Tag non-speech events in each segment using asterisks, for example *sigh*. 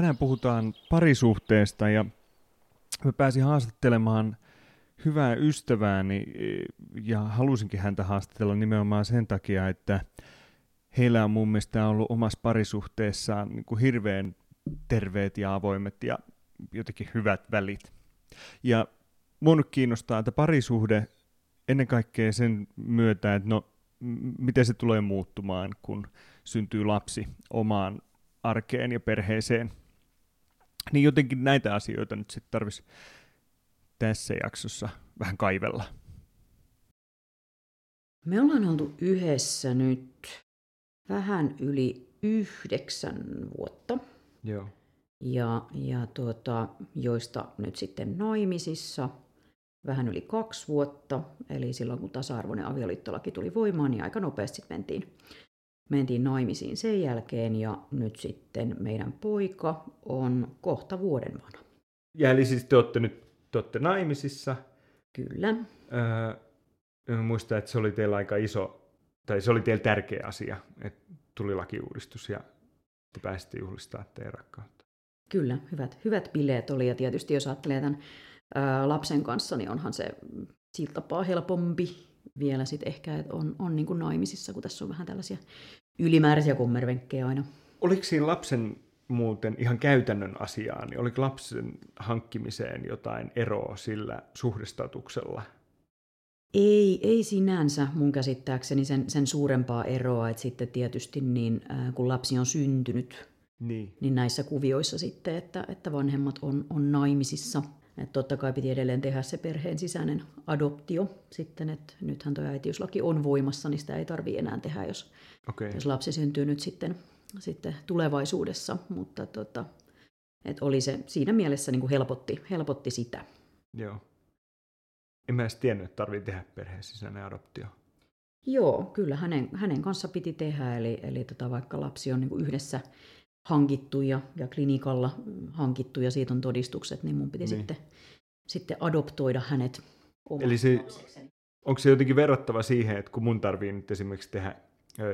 Tänään puhutaan parisuhteesta ja mä pääsin haastattelemaan hyvää ystävääni ja halusinkin häntä haastatella nimenomaan sen takia, että heillä on mun mielestä ollut omassa parisuhteessaan niin kuin hirveän terveet ja avoimet ja jotenkin hyvät välit. Ja mun kiinnostaa, että parisuhde ennen kaikkea sen myötä, että no, miten se tulee muuttumaan, kun syntyy lapsi omaan arkeen ja perheeseen. Niin jotenkin näitä asioita nyt sitten tarvitsisi tässä jaksossa vähän kaivella. Me ollaan oltu yhdessä nyt vähän yli yhdeksän vuotta. Joo. Ja, ja tuota, joista nyt sitten naimisissa vähän yli kaksi vuotta. Eli silloin kun tasa-arvoinen avioliittolaki tuli voimaan, niin aika nopeasti mentiin, mentiin naimisiin sen jälkeen. Ja nyt sitten meidän poika on kohta vuoden vanha. Ja eli siis te olette nyt te olette naimisissa. Kyllä. Öö, muistan, että se oli teillä aika iso, tai se oli teillä tärkeä asia, että tuli lakiuudistus ja te pääsitte juhlistamaan teidän rakkautta. Kyllä, hyvät, hyvät bileet oli ja tietysti jos ajattelee tämän ää, lapsen kanssa, niin onhan se siltä tapaa helpompi vielä sitten ehkä, että on, on niin kuin naimisissa, kun tässä on vähän tällaisia ylimääräisiä kummervenkkejä aina. Oliko siinä lapsen muuten ihan käytännön asiaan, niin oliko lapsen hankkimiseen jotain eroa sillä suhdestatuksella? Ei, ei sinänsä mun käsittääkseni sen, sen suurempaa eroa, että sitten tietysti niin, äh, kun lapsi on syntynyt, niin. niin näissä kuvioissa sitten, että, että vanhemmat on, on naimisissa. Että totta kai piti edelleen tehdä se perheen sisäinen adoptio sitten, että nythän tuo äitiyslaki on voimassa, niin sitä ei tarvitse enää tehdä, jos, okay. jos lapsi syntyy nyt sitten sitten tulevaisuudessa, mutta tota, et oli se siinä mielessä niin kuin helpotti, helpotti sitä. Joo. En mä edes tiennyt, että tarvii tehdä perheen sisäinen adoptio. Joo, kyllä hänen, hänen kanssa piti tehdä, eli, eli tota, vaikka lapsi on niin kuin yhdessä hankittu ja, ja klinikalla hankittu ja siitä on todistukset, niin mun piti niin. sitten, sitten adoptoida hänet Eli se, onko se jotenkin verrattava siihen, että kun mun tarvii nyt esimerkiksi tehdä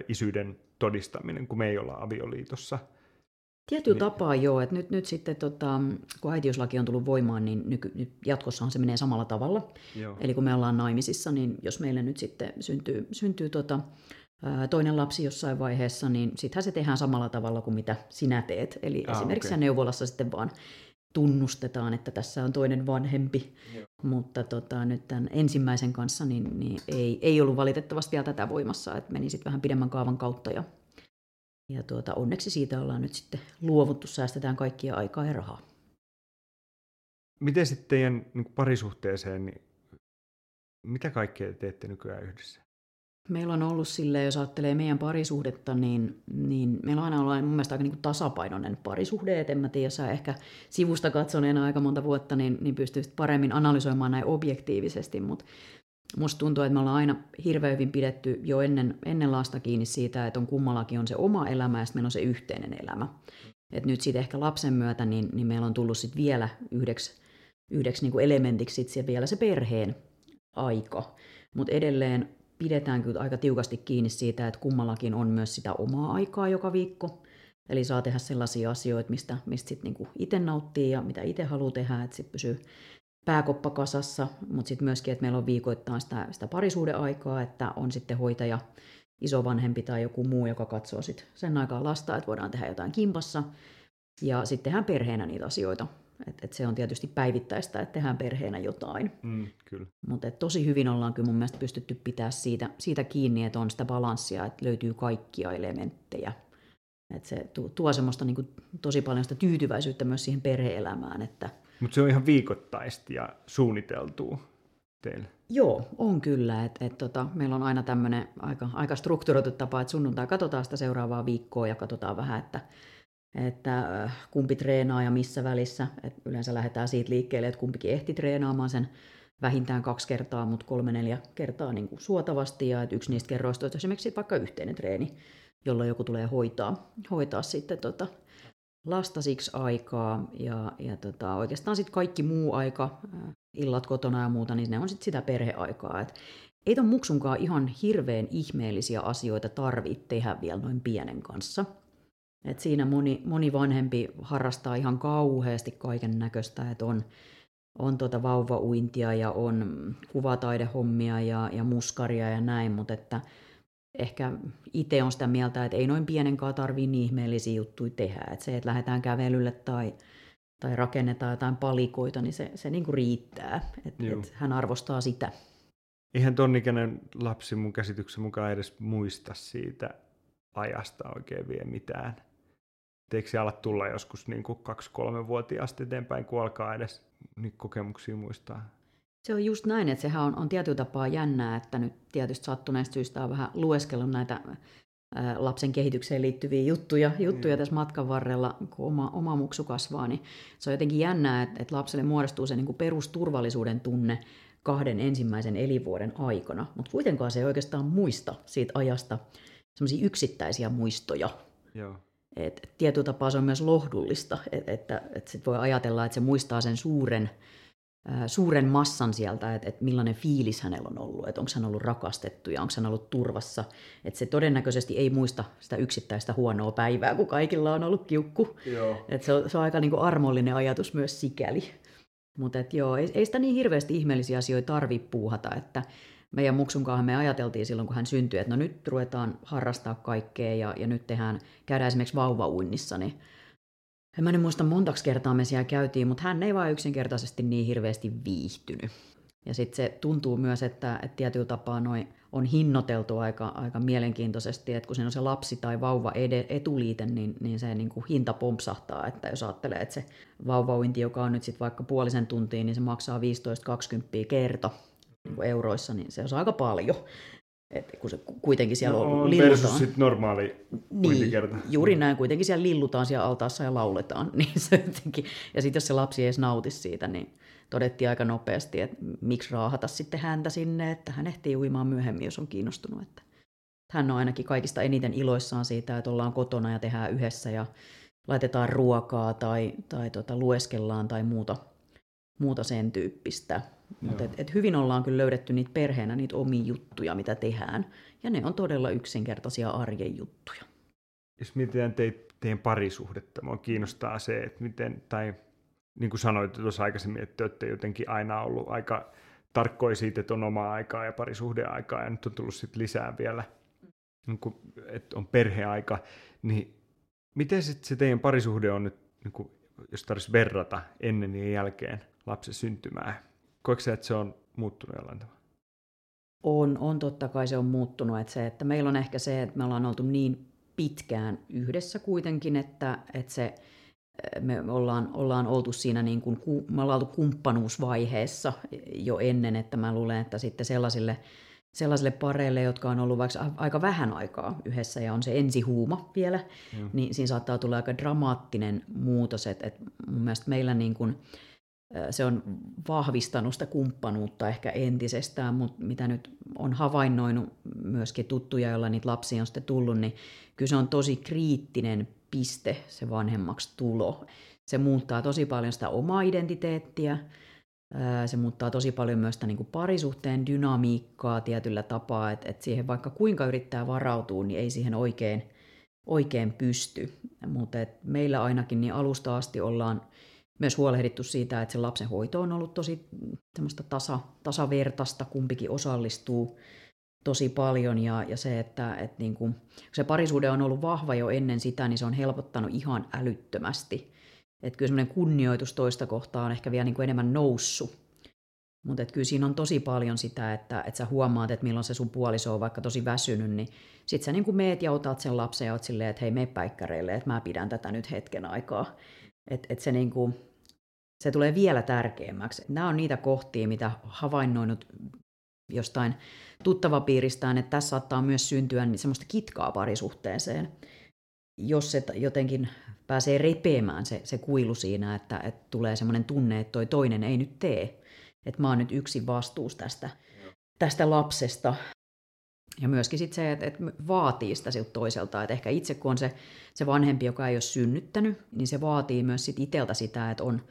isyyden todistaminen, kun me ei olla avioliitossa. Tietyllä niin. tapaa joo, että nyt, nyt sitten tota, kun äitiyslaki on tullut voimaan, niin nyky, nyt jatkossahan se menee samalla tavalla. Joo. Eli kun me ollaan naimisissa, niin jos meille nyt sitten syntyy, syntyy tota, toinen lapsi jossain vaiheessa, niin sittenhän se tehdään samalla tavalla kuin mitä sinä teet. Eli ah, esimerkiksi okay. neuvolassa sitten vaan tunnustetaan, että tässä on toinen vanhempi. Joo. Mutta tota, nyt tämän ensimmäisen kanssa niin, niin ei, ei ollut valitettavasti vielä tätä voimassa, että meni sitten vähän pidemmän kaavan kautta ja, ja tuota, onneksi siitä ollaan nyt sitten luovuttu, säästetään kaikkia aikaa ja rahaa. Miten sitten teidän niin parisuhteeseen, niin mitä kaikkea teette nykyään yhdessä? Meillä on ollut sille, jos ajattelee meidän parisuhdetta, niin, niin meillä on aina ollut mun mielestä aika niin tasapainoinen parisuhde. Et en mä tiedä, sä ehkä sivusta katsoneena aika monta vuotta, niin, niin pystyisit paremmin analysoimaan näin objektiivisesti, mutta musta tuntuu, että me ollaan aina hirveän hyvin pidetty jo ennen, ennen lasta kiinni siitä, että on kummallakin on se oma elämä ja sitten meillä on se yhteinen elämä. Et nyt sitten ehkä lapsen myötä, niin, niin meillä on tullut sit vielä yhdeksi, yhdeksi niin elementiksi sit vielä se perheen aika. Mutta edelleen pidetään kyllä aika tiukasti kiinni siitä, että kummallakin on myös sitä omaa aikaa joka viikko. Eli saa tehdä sellaisia asioita, mistä, mistä sitten niinku itse nauttii ja mitä itse haluaa tehdä, että sitten pysyy pääkoppa kasassa, mutta sitten myöskin, että meillä on viikoittain sitä, sitä parisuudeaikaa, että on sitten hoitaja, isovanhempi tai joku muu, joka katsoo sit sen aikaa lasta, että voidaan tehdä jotain kimpassa. Ja sitten tehdään perheenä niitä asioita, et, et se on tietysti päivittäistä, että tehdään perheenä jotain. Mm, kyllä. Mutta tosi hyvin ollaan kyllä mun mielestä pystytty pitää siitä, siitä kiinni, että on sitä balanssia, että löytyy kaikkia elementtejä. Et se tuo, tuo semmoista niin kuin, tosi paljon sitä tyytyväisyyttä myös siihen perheelämään. Että... Mutta se on ihan viikoittaista ja suunniteltua teille. Joo, on kyllä. Et, et, tota, meillä on aina tämmöinen aika, aika strukturoitu tapa, että sunnuntai katsotaan sitä seuraavaa viikkoa ja katsotaan vähän, että että äh, kumpi treenaa ja missä välissä. Et yleensä lähdetään siitä liikkeelle, että kumpikin ehti treenaamaan sen vähintään kaksi kertaa, mutta kolme neljä kertaa niin kuin suotavasti. Ja että yksi niistä kerroista on esimerkiksi vaikka yhteinen treeni, jolla joku tulee hoitaa, hoitaa sitten tota lasta siksi aikaa. Ja, ja tota, oikeastaan sitten kaikki muu aika, äh, illat kotona ja muuta, niin ne on sitten sitä perheaikaa. Et ei ton muksunkaan ihan hirveän ihmeellisiä asioita tarvitse tehdä vielä noin pienen kanssa – Et siinä moni, moni vanhempi harrastaa ihan kauheasti kaiken näköistä, että on, on tuota vauvauintia ja on kuvataidehommia ja, ja muskaria ja näin, mutta että ehkä itse on sitä mieltä, että ei noin pienenkaan tarvii niin ihmeellisiä juttuja tehdä. Että se, että lähdetään kävelylle tai, tai rakennetaan jotain palikoita, niin se, se niin kuin riittää. Että et hän arvostaa sitä. Eihän tonnikäinen lapsi mun käsityksen mukaan edes muista siitä ajasta oikein vielä mitään. Eikö se ala tulla joskus niin kuin kaksi-kolme-vuotiaasta eteenpäin, kun alkaa edes niin kokemuksia muistaa? Se on just näin, että sehän on, on tietyllä tapaa jännää, että nyt tietysti sattuneesta syystä on vähän lueskellut näitä ää, lapsen kehitykseen liittyviä juttuja, juttuja mm. tässä matkan varrella, kun oma, oma muksu kasvaa, niin se on jotenkin jännää, että, että lapselle muodostuu se niin kuin perusturvallisuuden tunne kahden ensimmäisen elinvuoden aikana, mutta kuitenkaan se ei oikeastaan muista siitä ajasta semmoisia yksittäisiä muistoja. Joo. Et tietyllä tapaa se on myös lohdullista, että, että, että sit voi ajatella, että se muistaa sen suuren, suuren massan sieltä, että, että millainen fiilis hänellä on ollut, että onko hän ollut rakastettu ja onko hän ollut turvassa. Että se todennäköisesti ei muista sitä yksittäistä huonoa päivää, kun kaikilla on ollut kiukku. Joo. Että se, on, se on aika niin kuin armollinen ajatus myös sikäli. Mutta joo, ei, ei sitä niin hirveästi ihmeellisiä asioita tarvitse puuhata, että meidän muksun me ajateltiin silloin, kun hän syntyi, että no nyt ruvetaan harrastaa kaikkea ja, ja nyt tehdään, käydään esimerkiksi vauvauinnissa, niin en mä nyt muista montaksi kertaa me siellä käytiin, mutta hän ei vaan yksinkertaisesti niin hirveästi viihtynyt. Ja sitten se tuntuu myös, että, että tietyllä tapaa noi on hinnoiteltu aika, aika mielenkiintoisesti, että kun siinä on se lapsi tai vauva ed- etuliite, niin, niin se niin kuin hinta pompsahtaa, että jos ajattelee, että se vauvauinti, joka on nyt sitten vaikka puolisen tuntia, niin se maksaa 15-20 kerto niin kuin euroissa, niin se on aika paljon. Et kun se kuitenkin siellä no, on, lillutaan. Versus sit normaali niin, juuri näin, kuitenkin siellä lillutaan siellä altaassa ja lauletaan. *laughs* Niin se jotenkin, ja sitten jos se lapsi ei edes nauti siitä, niin todettiin aika nopeasti, että miksi raahata sitten häntä sinne, että hän ehtii uimaan myöhemmin, jos on kiinnostunut. Että hän on ainakin kaikista eniten iloissaan siitä, että ollaan kotona ja tehdään yhdessä ja laitetaan ruokaa tai, tai tota, lueskellaan tai muuta, muuta sen tyyppistä. Mutta et, et hyvin ollaan kyllä löydetty niitä perheenä niitä omia juttuja, mitä tehdään. Ja ne on todella yksinkertaisia arjen juttuja. Jos mietitään te, teidän parisuhdetta, minua kiinnostaa se, että miten, tai niin kuin sanoit tuossa aikaisemmin, että te olette jotenkin aina ollut aika tarkkoja siitä, että on omaa aikaa ja parisuhdeaikaa, ja nyt on tullut sitten lisää vielä, niin kuin, että on perheaika, niin miten sitten se teidän parisuhde on nyt, niin kuin, jos tarvitsisi verrata ennen ja jälkeen lapsen syntymää? Koetko se, että se on muuttunut jollain tavalla? On, on totta kai se on muuttunut. Että se, että meillä on ehkä se, että me ollaan oltu niin pitkään yhdessä kuitenkin, että, että se, me ollaan, ollaan oltu siinä niin kuin, me ollaan oltu kumppanuusvaiheessa jo ennen, että mä luulen, että sitten sellaisille, sellaisille pareille, jotka on ollut vaikka aika vähän aikaa yhdessä ja on se ensihuuma vielä, mm. niin siinä saattaa tulla aika dramaattinen muutos, että, että mun mielestä meillä niin kuin, se on vahvistanut sitä kumppanuutta ehkä entisestään, mutta mitä nyt on havainnoinut myöskin tuttuja, joilla niitä lapsia on sitten tullut, niin kyllä se on tosi kriittinen piste se vanhemmaksi tulo. Se muuttaa tosi paljon sitä omaa identiteettiä, se muuttaa tosi paljon myös sitä niin kuin parisuhteen dynamiikkaa tietyllä tapaa, että, että siihen vaikka kuinka yrittää varautua, niin ei siihen oikein, oikein pysty. Mutta meillä ainakin niin alusta asti ollaan myös huolehdittu siitä, että se lapsen hoito on ollut tosi semmoista tasa, tasavertaista, kumpikin osallistuu tosi paljon ja, ja se, että, että niin kuin, se parisuhde on ollut vahva jo ennen sitä, niin se on helpottanut ihan älyttömästi. Että kyllä semmoinen kunnioitus toista kohtaa on ehkä vielä niin kuin enemmän noussut. Mutta kyllä siinä on tosi paljon sitä, että, että sä huomaat, että milloin se sun puoliso on vaikka tosi väsynyt, niin sit sä niin kuin meet ja otat sen lapsen ja oot silleen, että hei, me päikkäreille, että mä pidän tätä nyt hetken aikaa. Että et se, niin kuin, se tulee vielä tärkeämmäksi. Nämä on niitä kohtia, mitä havainnoinut jostain tuttavapiiristään, että tässä saattaa myös syntyä niin semmoista kitkaa parisuhteeseen, jos se jotenkin pääsee repeämään se, se kuilu siinä, että, että tulee semmoinen tunne, että toi toinen ei nyt tee, että mä oon nyt yksin vastuus tästä, tästä lapsesta. Ja myöskin sit se, että, että vaatii sitä siltä toiselta, että ehkä itse kun on se, se vanhempi, joka ei ole synnyttänyt, niin se vaatii myös sit iteltä sitä, että on,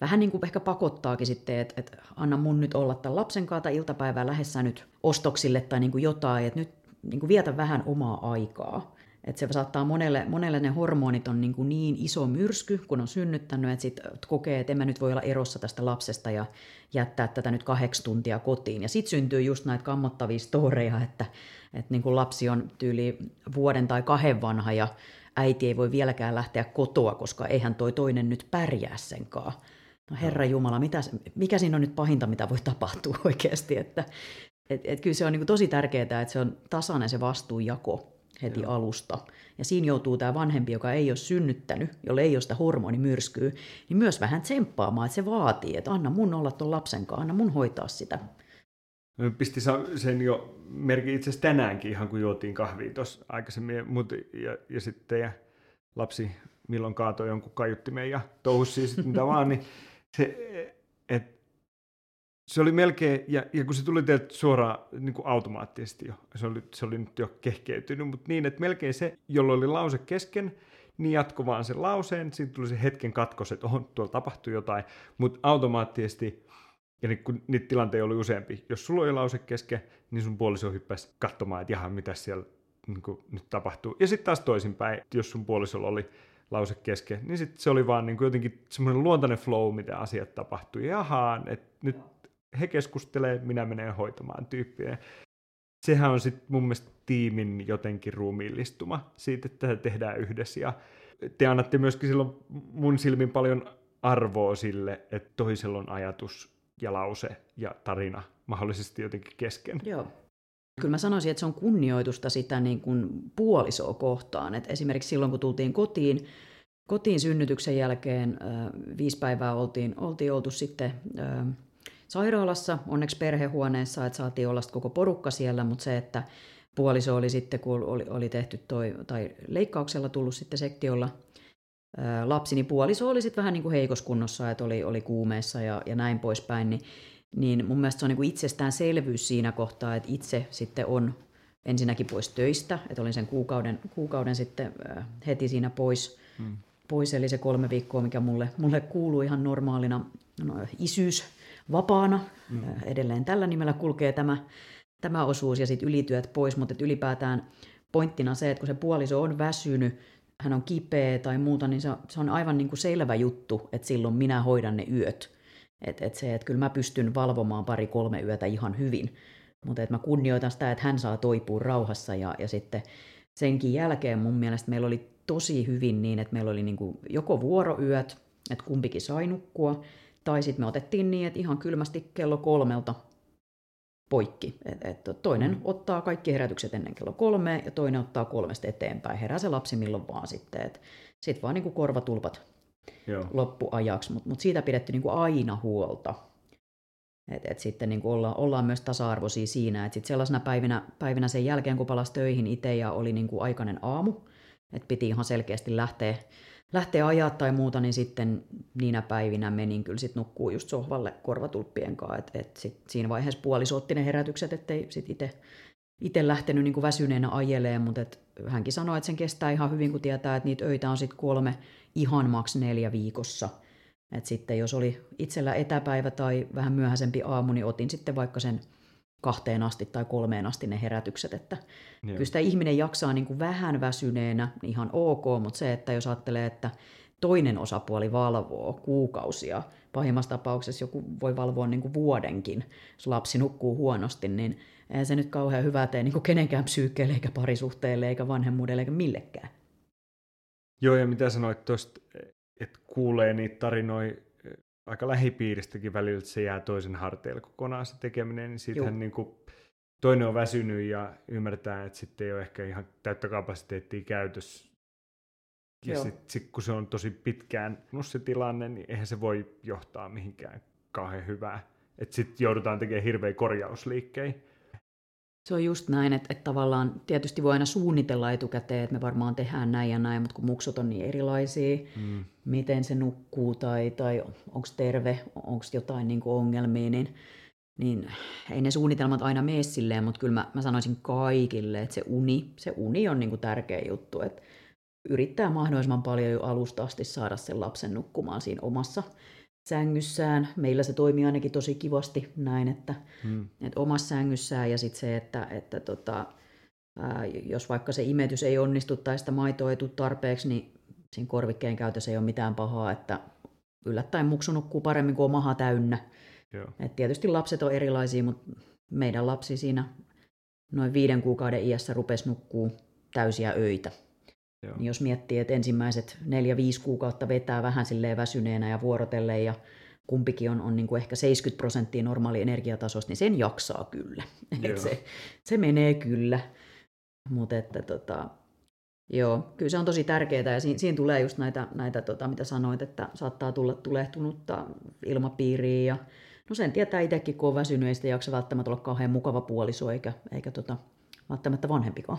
vähän niin kuin ehkä pakottaakin sitten, että, että anna mun nyt olla tämän lapsen kanssa iltapäivää lähdessä nyt ostoksille tai niin kuin jotain, että nyt niin kuin vietä vähän omaa aikaa. Että se saattaa monelle, monelle ne hormonit on niin, kuin niin iso myrsky, kun on synnyttänyt, että sitten kokee, että en mä nyt voi olla erossa tästä lapsesta ja jättää tätä nyt kahdeksi tuntia kotiin. Ja sitten syntyy just näitä kammottavia storeja, että, että niin kuin lapsi on tyyli vuoden tai kahden vanha ja äiti ei voi vieläkään lähteä kotoa, koska eihän toi toinen nyt pärjää senkaan. No herra Jumala, mitä, mikä siinä on nyt pahinta, mitä voi tapahtua *laughs* oikeasti? Että, et, et kyllä se on niin tosi tärkeää, että se on tasainen se vastuunjako heti Joo. alusta. Ja siinä joutuu tämä vanhempi, joka ei ole synnyttänyt, jolle ei ole sitä hormonimyrskyä, niin myös vähän tsemppaamaan, että se vaatii, että anna mun olla tuon lapsen kanssa, anna mun hoitaa sitä. Pisti sen jo merkin itse asiassa tänäänkin ihan kun juotiin kahvia tuossa aikaisemmin, mut, ja, ja sitten ja lapsi milloin kaatoi jonkun kaiuttimen ja touhusi sitten mitä *laughs* vaan, niin se, et, se oli melkein, ja, ja kun se tuli teiltä suoraan niin kuin automaattisesti jo, se oli, se oli nyt jo kehkeytynyt, mutta niin, että melkein se, jolloin oli lause kesken, niin jatko vaan sen lauseen, sitten tuli se hetken katkos, että on, tuolla tapahtui jotain, mutta automaattisesti, ja niin, kun niitä tilanteita oli useampi, jos sulla oli lause kesken, niin sun puoliso hyppäsi katsomaan, että jaha, mitä siellä niin kuin, nyt tapahtuu. Ja sitten taas toisinpäin, jos sun puolisolla oli lause kesken, niin sitten se oli vaan niin kuin jotenkin semmoinen luontainen flow, mitä asiat tapahtui. Jahaan, että nyt he keskustelee, minä menen hoitamaan tyyppiä. Sehän on sitten mun mielestä tiimin jotenkin ruumiillistuma siitä, että tehdään yhdessä. Ja te annatte myöskin silloin mun silmin paljon arvoa sille, että toisella on ajatus ja lause ja tarina mahdollisesti jotenkin kesken. Joo. Kyllä mä sanoisin, että se on kunnioitusta sitä niin kuin puolisoa kohtaan. Et esimerkiksi silloin, kun tultiin kotiin, kotiin synnytyksen jälkeen, viisi päivää oltiin, oltiin oltu sitten sairaalassa, onneksi perhehuoneessa, että saatiin olla koko porukka siellä, mutta se, että puoliso oli sitten, kun oli, oli tehty toi, tai leikkauksella tullut sitten sektiolla ää, lapsi, niin puoliso oli sitten vähän niin kuin heikossa kunnossa, että oli, oli kuumeessa ja, ja näin poispäin, niin, niin mun mielestä se on niin kuin itsestäänselvyys siinä kohtaa, että itse sitten on ensinnäkin pois töistä, että olin sen kuukauden, kuukauden sitten ää, heti siinä pois, hmm. pois, eli se kolme viikkoa, mikä mulle, mulle kuuluu ihan normaalina no, isyys, vapaana. Mm. Edelleen tällä nimellä kulkee tämä, tämä osuus ja sitten ylityöt pois, mutta ylipäätään pointtina se, että kun se puoliso on väsynyt, hän on kipeä tai muuta, niin se, se on aivan niin kuin selvä juttu, että silloin minä hoidan ne yöt. Että et se, että kyllä mä pystyn valvomaan pari-kolme yötä ihan hyvin, mutta että mä kunnioitan sitä, että hän saa toipua rauhassa ja, ja sitten senkin jälkeen mun mielestä meillä oli tosi hyvin niin, että meillä oli niin kuin joko vuoroyöt, että kumpikin sai nukkua, tai sitten me otettiin niin, että ihan kylmästi kello kolmelta poikki. Et, et toinen mm. ottaa kaikki herätykset ennen kello kolme ja toinen ottaa kolmesta eteenpäin. Herää se lapsi milloin vaan sitten. Sitten vaan niinku korvatulpat Joo. loppuajaksi, mutta mut siitä pidetty niinku aina huolta. Et, et sitten niinku olla, ollaan myös tasa-arvoisia siinä, että sitten sellaisena päivinä, päivinä sen jälkeen, kun palasi töihin itse ja oli niinku aikainen aamu, että piti ihan selkeästi lähteä lähtee ajaa tai muuta, niin sitten niinä päivinä menin kyllä sit nukkuu just sohvalle korvatulppien kanssa. Et, et sit siinä vaiheessa puoliso otti ne herätykset, ettei sit itse itse lähtenyt niin kuin väsyneenä ajeleen, mutta et hänkin sanoi, että sen kestää ihan hyvin, kun tietää, että niitä öitä on sitten kolme, ihan maks neljä viikossa. Et sitten jos oli itsellä etäpäivä tai vähän myöhäisempi aamu, niin otin sitten vaikka sen kahteen asti tai kolmeen asti ne herätykset, että Joo. kyllä sitä ihminen jaksaa niin kuin vähän väsyneenä, ihan ok, mutta se, että jos ajattelee, että toinen osapuoli valvoo kuukausia, pahimmassa tapauksessa joku voi valvoa niin kuin vuodenkin, jos lapsi nukkuu huonosti, niin ei se nyt kauhean hyvää tee niin kuin kenenkään psyykkeelle, eikä parisuhteelle, eikä vanhemmuudelle, eikä millekään. Joo, ja mitä sanoit tuosta, että kuulee niitä tarinoita aika lähipiiristäkin välillä, että se jää toisen harteille kokonaan se tekeminen, niin siitähän niin kuin toinen on väsynyt ja ymmärtää, että sitten ei ole ehkä ihan täyttä kapasiteettia käytössä. Ja sitten sit, kun se on tosi pitkään se tilanne, niin eihän se voi johtaa mihinkään kauhean hyvää. Että sitten joudutaan tekemään hirveä korjausliikkejä. Se on just näin, että, että tavallaan tietysti voi aina suunnitella etukäteen, että me varmaan tehdään näin ja näin, mutta kun muksut on niin erilaisia, mm. miten se nukkuu tai, tai onko terve, onko jotain niin ongelmia, niin, niin ei ne suunnitelmat aina mene silleen, mutta kyllä mä, mä sanoisin kaikille, että se uni, se uni on niin kuin tärkeä juttu, että yrittää mahdollisimman paljon jo alusta asti saada sen lapsen nukkumaan siinä omassa sängyssään. Meillä se toimii ainakin tosi kivasti näin, että, hmm. että omassa sängyssään ja sitten se, että, että tota, ää, jos vaikka se imetys ei onnistu tai sitä maitoa ei tule tarpeeksi, niin siinä korvikkeen käytössä ei ole mitään pahaa, että yllättäen muksu nukkuu paremmin kuin on maha täynnä. Joo. Et tietysti lapset on erilaisia, mutta meidän lapsi siinä noin viiden kuukauden iässä rupesi nukkuu täysiä öitä. Joo. Niin jos miettii, että ensimmäiset neljä-viisi kuukautta vetää vähän silleen väsyneenä ja vuorotellen ja kumpikin on, on niin kuin ehkä 70 prosenttia normaali energiatasosta, niin sen jaksaa kyllä. *laughs* se, se menee kyllä. Mutta että tota, joo, kyllä se on tosi tärkeää ja siinä, siinä tulee just näitä, näitä tota, mitä sanoit, että saattaa tulla tulehtunutta ilmapiiriä ja no sen tietää itsekin, kun on väsynyt, ei sitä jaksa välttämättä olla kauhean mukava puoliso eikä, eikä tota, välttämättä vanhempikaan.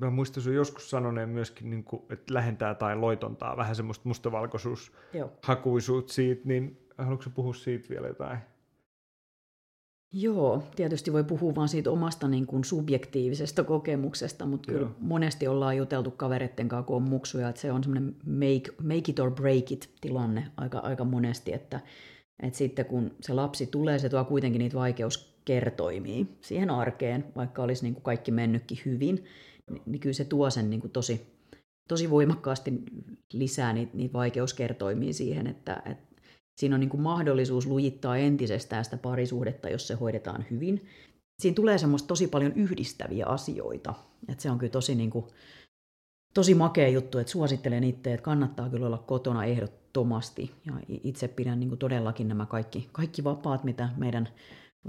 Mä muistan sun joskus sanoneen myöskin, niin kuin, että lähentää tai loitontaa vähän semmoista mustavalkoisuushakuisuutta siitä, niin haluatko puhua siitä vielä jotain? Joo, tietysti voi puhua vain siitä omasta niin kuin subjektiivisesta kokemuksesta, mutta Joo. kyllä monesti ollaan juteltu kavereiden kanssa, kun on muksuja, että se on semmoinen make, make it or break it tilanne aika, aika monesti, että, että sitten kun se lapsi tulee, se tuo kuitenkin niitä vaikeuskertoimia siihen arkeen, vaikka olisi niin kuin kaikki mennytkin hyvin, niin, kyllä se tuo sen niin kuin tosi, tosi voimakkaasti lisää niitä, niitä vaikeuskertoimia siihen, että, että siinä on niin kuin mahdollisuus lujittaa entisestään sitä parisuhdetta, jos se hoidetaan hyvin. Siinä tulee semmoista tosi paljon yhdistäviä asioita. että se on kyllä tosi, niin kuin, tosi makea juttu, että suosittelen itse, että kannattaa kyllä olla kotona ehdottomasti. Ja itse pidän niin kuin todellakin nämä kaikki, kaikki vapaat, mitä meidän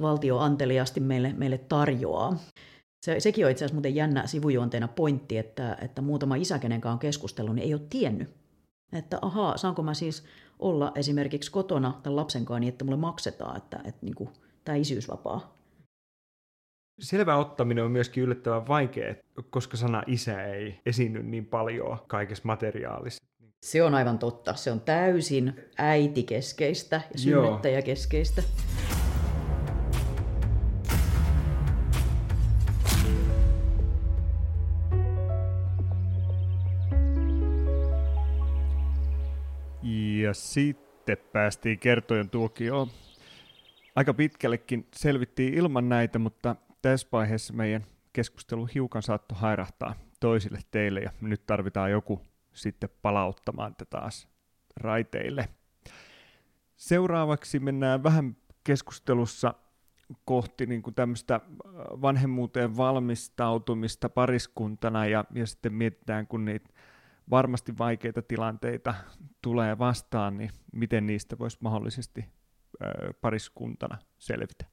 valtio anteliasti meille, meille tarjoaa. Se, sekin on itse asiassa muuten jännä sivujuonteena pointti, että, että muutama isä, kenen kanssa on keskustellut, niin ei ole tiennyt, että ahaa, saanko mä siis olla esimerkiksi kotona tämän lapsen kanssa niin, että mulle maksetaan, että, että niin kuin, tämä isyysvapaa. Selvä ottaminen on myöskin yllättävän vaikea, koska sana isä ei esiinny niin paljon kaikessa materiaalissa. Se on aivan totta. Se on täysin äitikeskeistä ja synnyttäjäkeskeistä. Joo. Ja sitten päästiin kertojen tuokioon. Aika pitkällekin selvittiin ilman näitä, mutta tässä vaiheessa meidän keskustelu hiukan saattoi hairahtaa toisille teille ja nyt tarvitaan joku sitten palauttamaan tätä taas raiteille. Seuraavaksi mennään vähän keskustelussa kohti niin kuin tämmöistä vanhemmuuteen valmistautumista pariskuntana ja, ja sitten mietitään, kun niitä varmasti vaikeita tilanteita tulee vastaan, niin miten niistä voisi mahdollisesti pariskuntana selvitä?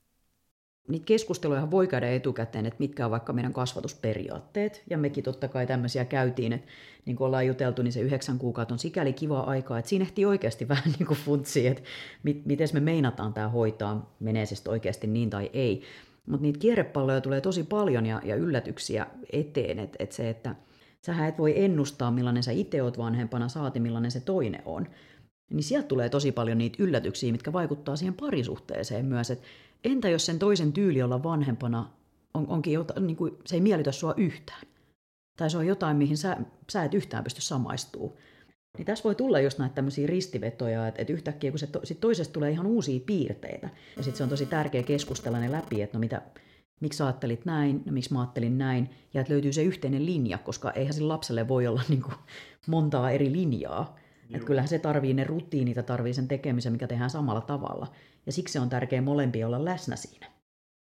Niitä keskusteluja voi käydä etukäteen, että mitkä on vaikka meidän kasvatusperiaatteet, ja mekin totta kai tämmöisiä käytiin, että niin kuin ollaan juteltu, niin se yhdeksän kuukautta on sikäli kiva aikaa, että siinä ehtii oikeasti *laughs* vähän niin kuin funtsia, että mit, miten me meinataan tämä hoitaa, menee se oikeasti niin tai ei. Mutta niitä kierrepalloja tulee tosi paljon ja, ja yllätyksiä eteen, että et se, että sähän et voi ennustaa, millainen sä itse oot vanhempana, saati millainen se toinen on. Niin sieltä tulee tosi paljon niitä yllätyksiä, mitkä vaikuttaa siihen parisuhteeseen myös, että entä jos sen toisen tyyli olla vanhempana on, onkin jotain, niin kuin, se ei miellytä sua yhtään. Tai se on jotain, mihin sä, sä et yhtään pysty samaistuu. Niin tässä voi tulla just näitä tämmöisiä ristivetoja, että, että yhtäkkiä kun se to, sit toisesta tulee ihan uusia piirteitä. Ja sitten se on tosi tärkeä keskustella ne läpi, että no mitä, miksi sä ajattelit näin, no miksi mä ajattelin näin, ja että löytyy se yhteinen linja, koska eihän sillä lapselle voi olla niin kuin montaa eri linjaa. Että kyllähän se tarvii ne rutiinit ja tarvii sen tekemisen, mikä tehdään samalla tavalla. Ja siksi on tärkeää molempia olla läsnä siinä.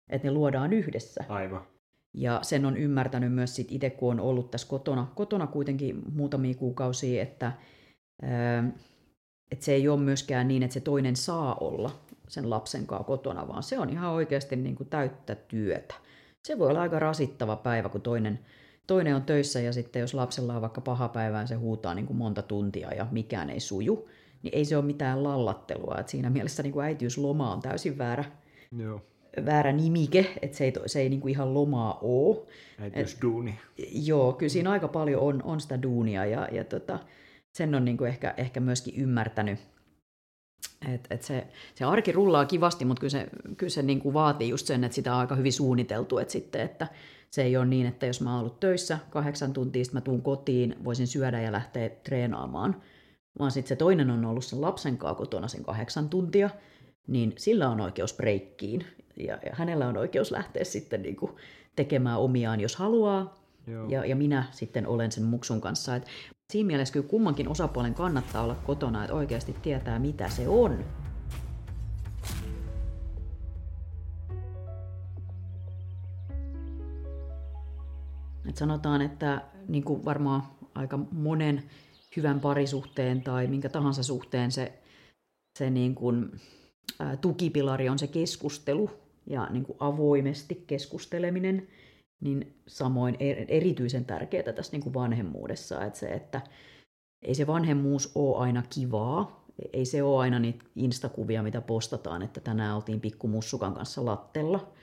Että ne luodaan yhdessä. Aivan. Ja sen on ymmärtänyt myös sit itse, kun on ollut tässä kotona, kotona kuitenkin muutamia kuukausia, että, että se ei ole myöskään niin, että se toinen saa olla sen lapsen kanssa kotona, vaan se on ihan oikeasti niin kuin täyttä työtä. Se voi olla aika rasittava päivä, kun toinen, toinen on töissä ja sitten jos lapsella on vaikka paha päivä se huutaa niin kuin monta tuntia ja mikään ei suju, niin ei se ole mitään lallattelua. Et siinä mielessä niin kuin äitiysloma on täysin väärä, Joo. väärä nimike, että se ei, se ei niin kuin ihan lomaa ole. Äitiysduuni. Et, joo, kyllä siinä aika paljon on, on sitä duunia ja, ja tota, sen on niin kuin ehkä, ehkä myöskin ymmärtänyt – et, et se, se arki rullaa kivasti, mutta kyllä se, kyllä se niin kuin vaatii just sen, että sitä on aika hyvin suunniteltu, että, sitten, että se ei ole niin, että jos mä oon ollut töissä kahdeksan tuntia, sitten mä tuun kotiin, voisin syödä ja lähteä treenaamaan, vaan sitten se toinen on ollut sen lapsen kanssa kotona sen kahdeksan tuntia, niin sillä on oikeus breikkiin ja, ja hänellä on oikeus lähteä sitten niin kuin tekemään omiaan, jos haluaa. Ja, ja minä sitten olen sen muksun kanssa. Et siinä mielessä kyllä kummankin osapuolen kannattaa olla kotona, että oikeasti tietää, mitä se on. Et sanotaan, että niin kuin varmaan aika monen hyvän parisuhteen tai minkä tahansa suhteen se, se niin kuin, ää, tukipilari on se keskustelu ja niin kuin avoimesti keskusteleminen, niin samoin er, erityisen tärkeää tässä niin kuin vanhemmuudessa, että se, että ei se vanhemmuus ole aina kivaa, ei se ole aina niitä instakuvia, mitä postataan, että tänään oltiin pikkumussukan kanssa lattella,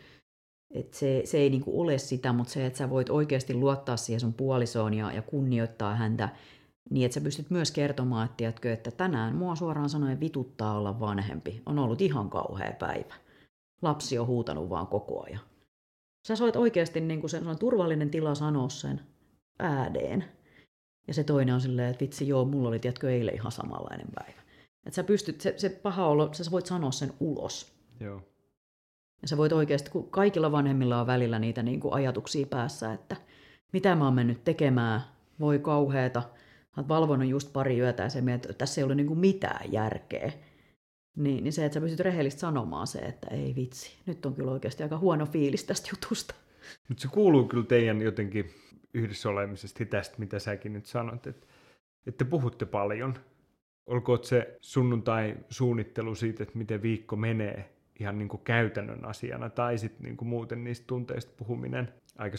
et se, se ei niinku ole sitä, mutta se, että sä voit oikeasti luottaa siihen sun puolisoon ja, ja kunnioittaa häntä niin, että sä pystyt myös kertomaan, että, tiedätkö, että tänään mua suoraan sanoen vituttaa olla vanhempi. On ollut ihan kauhea päivä. Lapsi on huutanut vaan koko ajan. Sä soit oikeasti niin kuin se, se on turvallinen tila sanoa sen ääneen. Ja se toinen on silleen, että vitsi joo, mulla oli tiedätkö, eilen ihan samanlainen päivä. Että sä pystyt, se, se paha olo, sä voit sanoa sen ulos. Joo. Ja sä voit oikeasti, kun kaikilla vanhemmilla on välillä niitä niin kuin ajatuksia päässä, että mitä mä oon mennyt tekemään, voi kauheeta. Oon valvonut just pari yötä ja se mietit, että tässä ei ole niin kuin mitään järkeä. Niin, niin se, että sä pystyt rehellisesti sanomaan se, että ei vitsi, nyt on kyllä oikeasti aika huono fiilis tästä jutusta. Mutta se kuuluu kyllä teidän jotenkin yhdessä olemisesta tästä, mitä säkin nyt sanot, että, että puhutte paljon. Olkoon se sunnuntai-suunnittelu siitä, että miten viikko menee, ihan niin kuin käytännön asiana, tai sitten niin kuin muuten niistä tunteista puhuminen aika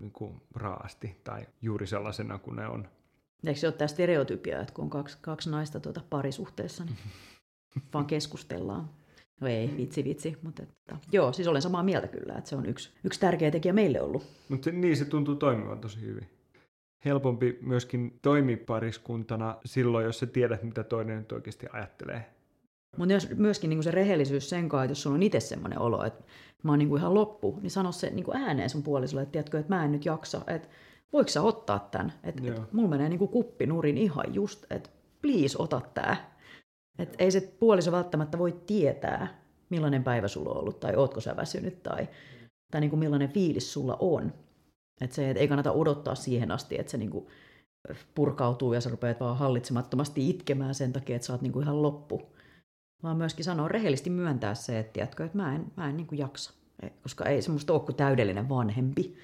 niin kuin raasti tai juuri sellaisena kuin ne on. Eikö se ole tämä stereotypia, että kun on kaksi, kaksi naista tuota parisuhteessa, niin *laughs* vaan keskustellaan? No ei, vitsi vitsi, mutta että, joo, siis olen samaa mieltä kyllä, että se on yksi, yksi tärkeä tekijä meille ollut. Mutta niin se tuntuu toimivan tosi hyvin. Helpompi myöskin toimia pariskuntana silloin, jos sä tiedät, mitä toinen nyt oikeasti ajattelee mutta myöskin niin se rehellisyys sen kanssa, että jos sulla on itse semmoinen olo, että mä oon niin kuin ihan loppu, niin sano se niin kuin ääneen sun puolisolle, että tiedätkö, että mä en nyt jaksa, että voiko sä ottaa tämän? Että et, mulla menee niin kuin kuppi nurin ihan just, että please ota tää. Että ei se puoliso välttämättä voi tietää, millainen päivä sulla on ollut, tai ootko sä väsynyt, tai, tai niin kuin millainen fiilis sulla on. Että se, että ei kannata odottaa siihen asti, että se niin kuin purkautuu ja sä rupeat vaan hallitsemattomasti itkemään sen takia, että sä oot niin kuin ihan loppu vaan myöskin sanoa rehellisesti myöntää se, että, tiedätkö, että mä en, mä en niin kuin jaksa, koska ei semmoista ole kuin täydellinen vanhempi.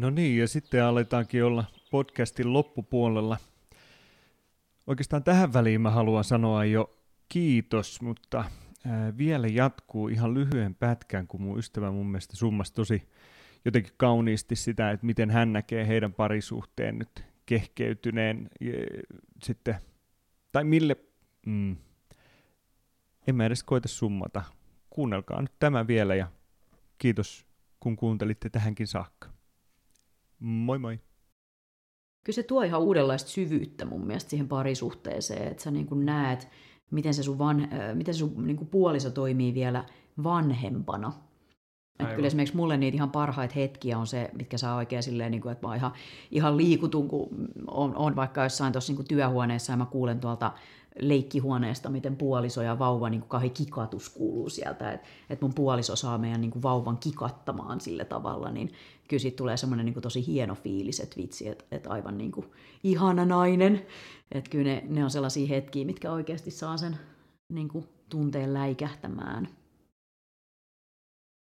No niin, ja sitten aletaankin olla podcastin loppupuolella. Oikeastaan tähän väliin mä haluan sanoa jo kiitos, mutta vielä jatkuu ihan lyhyen pätkän, kun mun ystävä mun mielestä summasi tosi jotenkin kauniisti sitä, että miten hän näkee heidän parisuhteen nyt kehkeytyneen sitten, tai mille, mm, en mä edes koita summata. Kuunnelkaa nyt tämä vielä ja kiitos kun kuuntelitte tähänkin saakka. Moi moi! Kyllä se tuo ihan uudenlaista syvyyttä mun mielestä siihen parisuhteeseen, että sä niin kuin näet, miten se sun, van, miten se sun niin kuin puoliso toimii vielä vanhempana. Että kyllä esimerkiksi mulle niitä ihan parhaita hetkiä on se, mitkä saa oikein silleen, niin kuin, että mä ihan, ihan liikutun, kun on, on vaikka jossain tuossa niin työhuoneessa ja mä kuulen tuolta leikkihuoneesta, miten puoliso ja vauva niin kuin kikatus kuuluu sieltä, että et mun puoliso saa meidän niin kuin vauvan kikattamaan sillä tavalla, niin kyllä siitä tulee semmoinen niin kuin tosi hieno fiilis, että vitsi, että, että aivan niin kuin ihana nainen. Että kyllä ne, ne on sellaisia hetkiä, mitkä oikeasti saa sen niin kuin tunteen läikähtämään.